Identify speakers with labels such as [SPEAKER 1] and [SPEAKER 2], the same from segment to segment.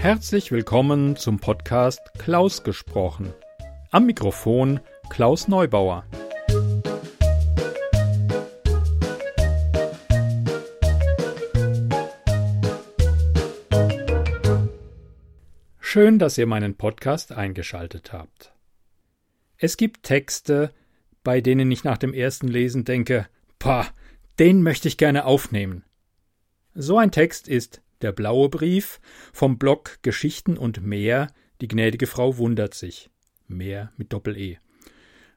[SPEAKER 1] Herzlich willkommen zum Podcast Klaus gesprochen. Am Mikrofon Klaus Neubauer. Schön, dass ihr meinen Podcast eingeschaltet habt. Es gibt Texte, bei denen ich nach dem ersten Lesen denke, pah, den möchte ich gerne aufnehmen. So ein Text ist Der blaue Brief vom Blog Geschichten und mehr, die gnädige Frau wundert sich. Mehr mit Doppel-E.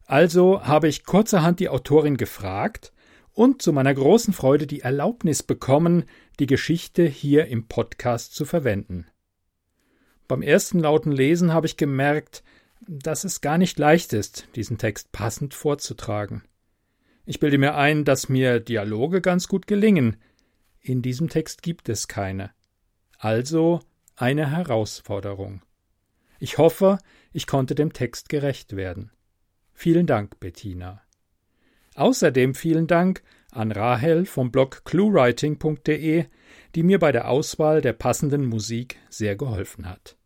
[SPEAKER 1] Also habe ich kurzerhand die Autorin gefragt und zu meiner großen Freude die Erlaubnis bekommen, die Geschichte hier im Podcast zu verwenden. Beim ersten lauten Lesen habe ich gemerkt, dass es gar nicht leicht ist, diesen Text passend vorzutragen. Ich bilde mir ein, dass mir Dialoge ganz gut gelingen. In diesem Text gibt es keine. Also eine Herausforderung. Ich hoffe, ich konnte dem Text gerecht werden. Vielen Dank, Bettina. Außerdem vielen Dank an Rahel vom Blog cluewriting.de, die mir bei der Auswahl der passenden Musik sehr geholfen hat.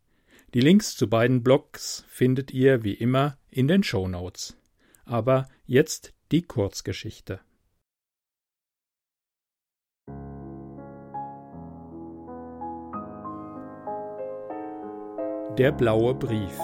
[SPEAKER 1] Die Links zu beiden Blogs findet ihr wie immer in den Show Notes. Aber jetzt die Kurzgeschichte. Der blaue Brief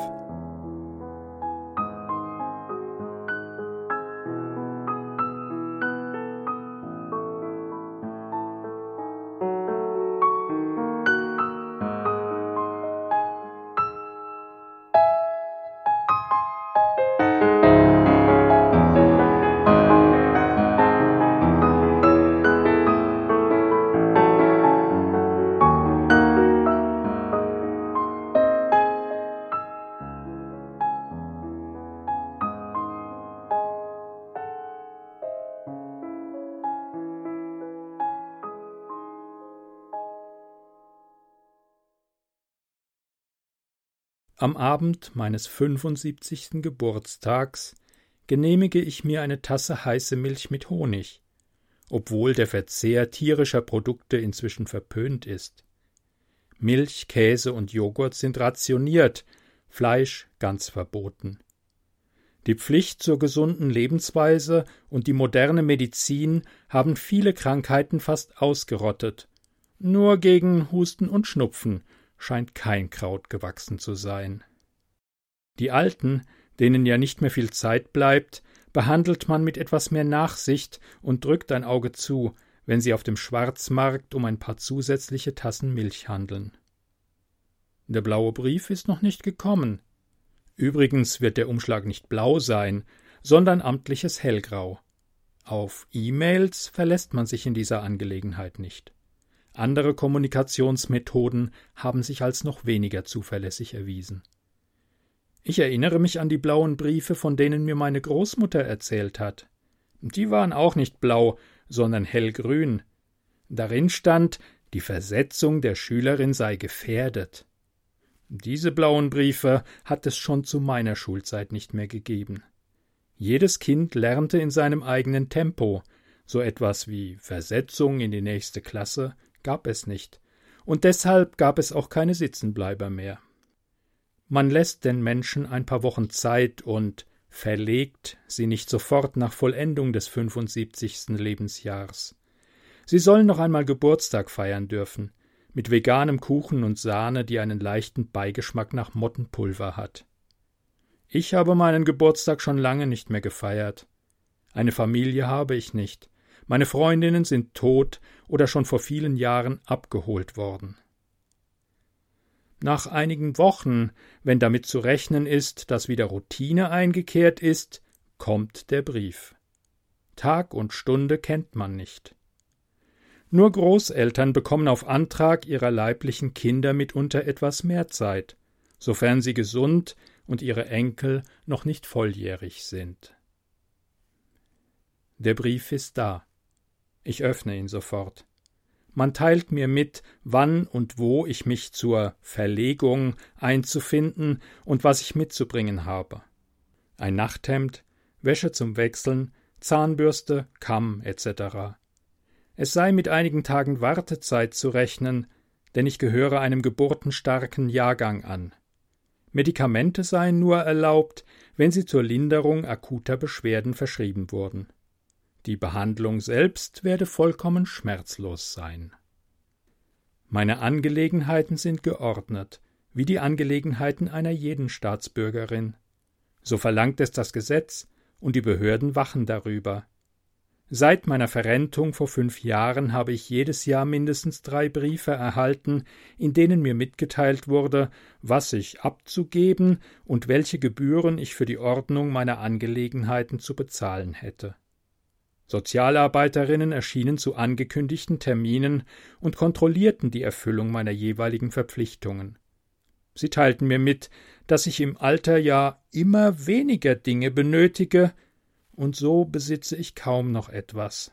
[SPEAKER 1] Am Abend meines 75. Geburtstags genehmige ich mir eine Tasse heiße Milch mit Honig, obwohl der Verzehr tierischer Produkte inzwischen verpönt ist. Milch, Käse und Joghurt sind rationiert, Fleisch ganz verboten. Die Pflicht zur gesunden Lebensweise und die moderne Medizin haben viele Krankheiten fast ausgerottet. Nur gegen Husten und Schnupfen scheint kein Kraut gewachsen zu sein. Die Alten, denen ja nicht mehr viel Zeit bleibt, behandelt man mit etwas mehr Nachsicht und drückt ein Auge zu, wenn sie auf dem Schwarzmarkt um ein paar zusätzliche Tassen Milch handeln. Der blaue Brief ist noch nicht gekommen. Übrigens wird der Umschlag nicht blau sein, sondern amtliches Hellgrau. Auf E-Mails verlässt man sich in dieser Angelegenheit nicht. Andere Kommunikationsmethoden haben sich als noch weniger zuverlässig erwiesen. Ich erinnere mich an die blauen Briefe, von denen mir meine Großmutter erzählt hat. Die waren auch nicht blau, sondern hellgrün. Darin stand, die Versetzung der Schülerin sei gefährdet. Diese blauen Briefe hat es schon zu meiner Schulzeit nicht mehr gegeben. Jedes Kind lernte in seinem eigenen Tempo, so etwas wie Versetzung in die nächste Klasse gab es nicht, und deshalb gab es auch keine Sitzenbleiber mehr. Man lässt den Menschen ein paar Wochen Zeit und verlegt sie nicht sofort nach Vollendung des 75. Lebensjahrs. Sie sollen noch einmal Geburtstag feiern dürfen, mit veganem Kuchen und Sahne, die einen leichten Beigeschmack nach Mottenpulver hat. Ich habe meinen Geburtstag schon lange nicht mehr gefeiert. Eine Familie habe ich nicht. Meine Freundinnen sind tot oder schon vor vielen Jahren abgeholt worden. Nach einigen Wochen, wenn damit zu rechnen ist, dass wieder Routine eingekehrt ist, kommt der Brief. Tag und Stunde kennt man nicht. Nur Großeltern bekommen auf Antrag ihrer leiblichen Kinder mitunter etwas mehr Zeit, sofern sie gesund und ihre Enkel noch nicht volljährig sind. Der Brief ist da. Ich öffne ihn sofort. Man teilt mir mit, wann und wo ich mich zur Verlegung einzufinden und was ich mitzubringen habe. Ein Nachthemd, Wäsche zum Wechseln, Zahnbürste, Kamm etc. Es sei mit einigen Tagen Wartezeit zu rechnen, denn ich gehöre einem geburtenstarken Jahrgang an. Medikamente seien nur erlaubt, wenn sie zur Linderung akuter Beschwerden verschrieben wurden. Die Behandlung selbst werde vollkommen schmerzlos sein. Meine Angelegenheiten sind geordnet, wie die Angelegenheiten einer jeden Staatsbürgerin. So verlangt es das Gesetz, und die Behörden wachen darüber. Seit meiner Verrentung vor fünf Jahren habe ich jedes Jahr mindestens drei Briefe erhalten, in denen mir mitgeteilt wurde, was ich abzugeben und welche Gebühren ich für die Ordnung meiner Angelegenheiten zu bezahlen hätte. Sozialarbeiterinnen erschienen zu angekündigten Terminen und kontrollierten die Erfüllung meiner jeweiligen Verpflichtungen. Sie teilten mir mit, dass ich im Alter ja immer weniger Dinge benötige, und so besitze ich kaum noch etwas.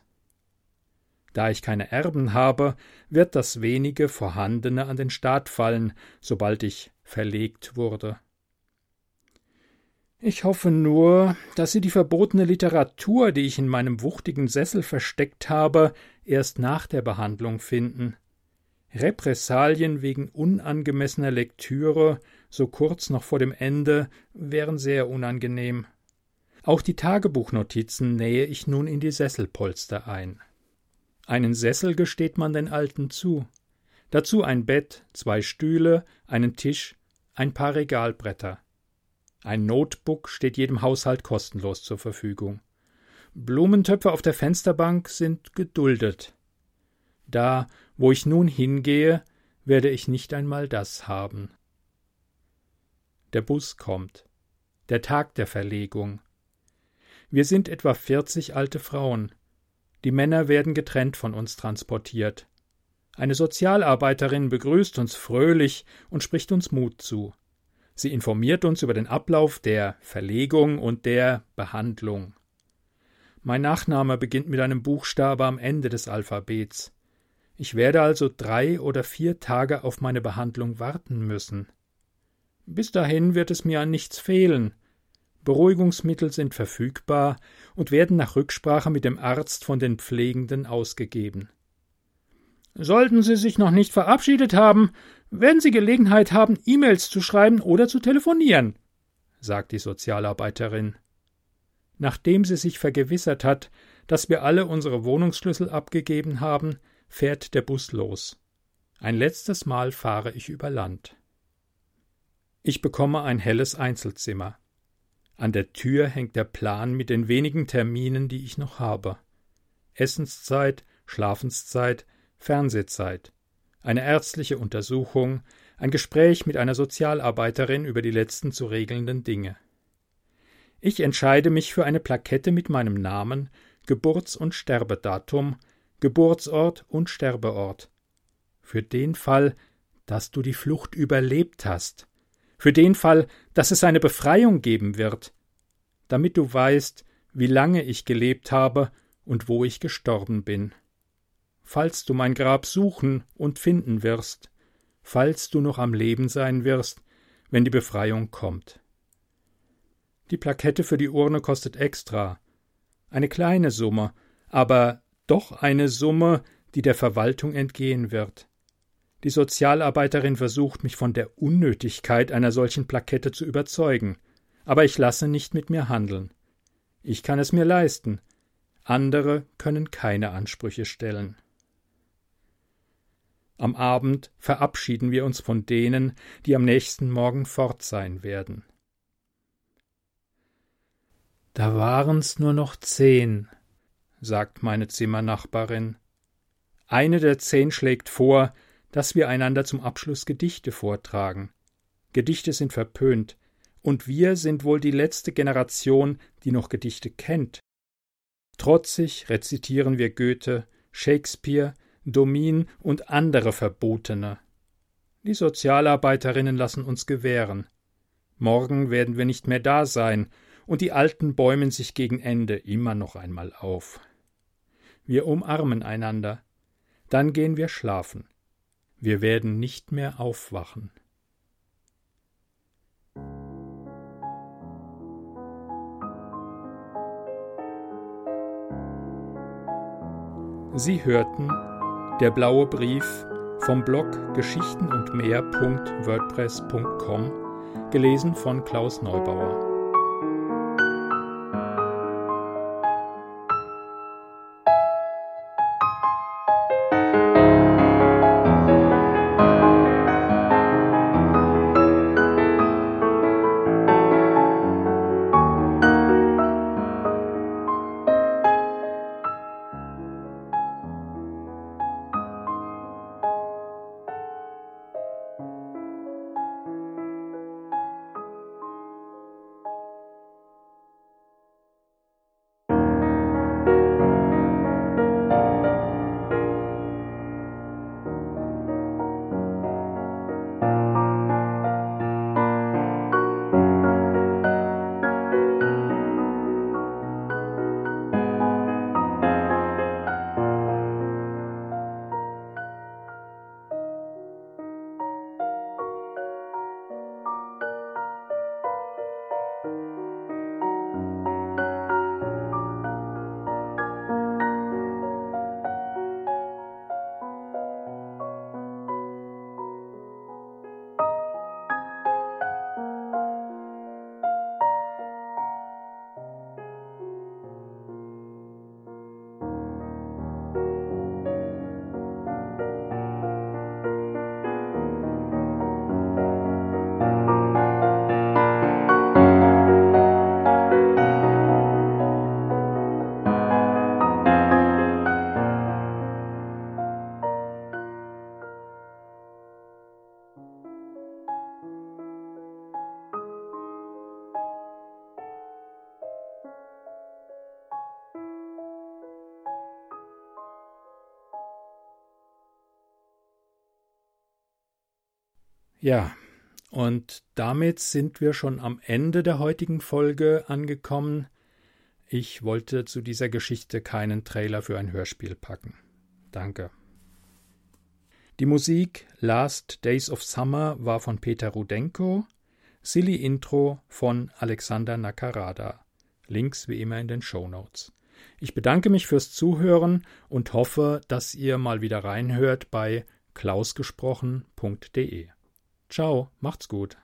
[SPEAKER 1] Da ich keine Erben habe, wird das wenige Vorhandene an den Staat fallen, sobald ich verlegt wurde. Ich hoffe nur, dass Sie die verbotene Literatur, die ich in meinem wuchtigen Sessel versteckt habe, erst nach der Behandlung finden. Repressalien wegen unangemessener Lektüre so kurz noch vor dem Ende wären sehr unangenehm. Auch die Tagebuchnotizen nähe ich nun in die Sesselpolster ein. Einen Sessel gesteht man den Alten zu. Dazu ein Bett, zwei Stühle, einen Tisch, ein paar Regalbretter. Ein Notebook steht jedem Haushalt kostenlos zur Verfügung. Blumentöpfe auf der Fensterbank sind geduldet. Da, wo ich nun hingehe, werde ich nicht einmal das haben. Der Bus kommt. Der Tag der Verlegung. Wir sind etwa vierzig alte Frauen. Die Männer werden getrennt von uns transportiert. Eine Sozialarbeiterin begrüßt uns fröhlich und spricht uns Mut zu. Sie informiert uns über den Ablauf der Verlegung und der Behandlung. Mein Nachname beginnt mit einem Buchstabe am Ende des Alphabets. Ich werde also drei oder vier Tage auf meine Behandlung warten müssen. Bis dahin wird es mir an nichts fehlen, Beruhigungsmittel sind verfügbar und werden nach Rücksprache mit dem Arzt von den Pflegenden ausgegeben. Sollten Sie sich noch nicht verabschiedet haben, werden Sie Gelegenheit haben, E-Mails zu schreiben oder zu telefonieren, sagt die Sozialarbeiterin. Nachdem sie sich vergewissert hat, dass wir alle unsere Wohnungsschlüssel abgegeben haben, fährt der Bus los. Ein letztes Mal fahre ich über Land. Ich bekomme ein helles Einzelzimmer. An der Tür hängt der Plan mit den wenigen Terminen, die ich noch habe. Essenszeit, Schlafenszeit, Fernsehzeit, eine ärztliche Untersuchung, ein Gespräch mit einer Sozialarbeiterin über die letzten zu regelnden Dinge. Ich entscheide mich für eine Plakette mit meinem Namen, Geburts- und Sterbedatum, Geburtsort und Sterbeort. Für den Fall, dass du die Flucht überlebt hast, für den Fall, dass es eine Befreiung geben wird, damit du weißt, wie lange ich gelebt habe und wo ich gestorben bin. Falls du mein Grab suchen und finden wirst, falls du noch am Leben sein wirst, wenn die Befreiung kommt. Die Plakette für die Urne kostet extra. Eine kleine Summe, aber doch eine Summe, die der Verwaltung entgehen wird. Die Sozialarbeiterin versucht, mich von der Unnötigkeit einer solchen Plakette zu überzeugen, aber ich lasse nicht mit mir handeln. Ich kann es mir leisten, andere können keine Ansprüche stellen. Am Abend verabschieden wir uns von denen, die am nächsten Morgen fort sein werden. Da waren's nur noch zehn, sagt meine Zimmernachbarin. Eine der zehn schlägt vor, dass wir einander zum Abschluss Gedichte vortragen. Gedichte sind verpönt, und wir sind wohl die letzte Generation, die noch Gedichte kennt. Trotzig rezitieren wir Goethe, Shakespeare, Domin und andere Verbotene. Die Sozialarbeiterinnen lassen uns gewähren. Morgen werden wir nicht mehr da sein, und die Alten bäumen sich gegen Ende immer noch einmal auf. Wir umarmen einander, dann gehen wir schlafen. Wir werden nicht mehr aufwachen. Sie hörten Der blaue Brief vom Blog Geschichten und mehr.wordpress.com, gelesen von Klaus Neubauer. Ja, und damit sind wir schon am Ende der heutigen Folge angekommen. Ich wollte zu dieser Geschichte keinen Trailer für ein Hörspiel packen. Danke. Die Musik Last Days of Summer war von Peter Rudenko, Silly Intro von Alexander Nakarada. Links wie immer in den Show Notes. Ich bedanke mich fürs Zuhören und hoffe, dass ihr mal wieder reinhört bei klausgesprochen.de. Ciao, macht's gut.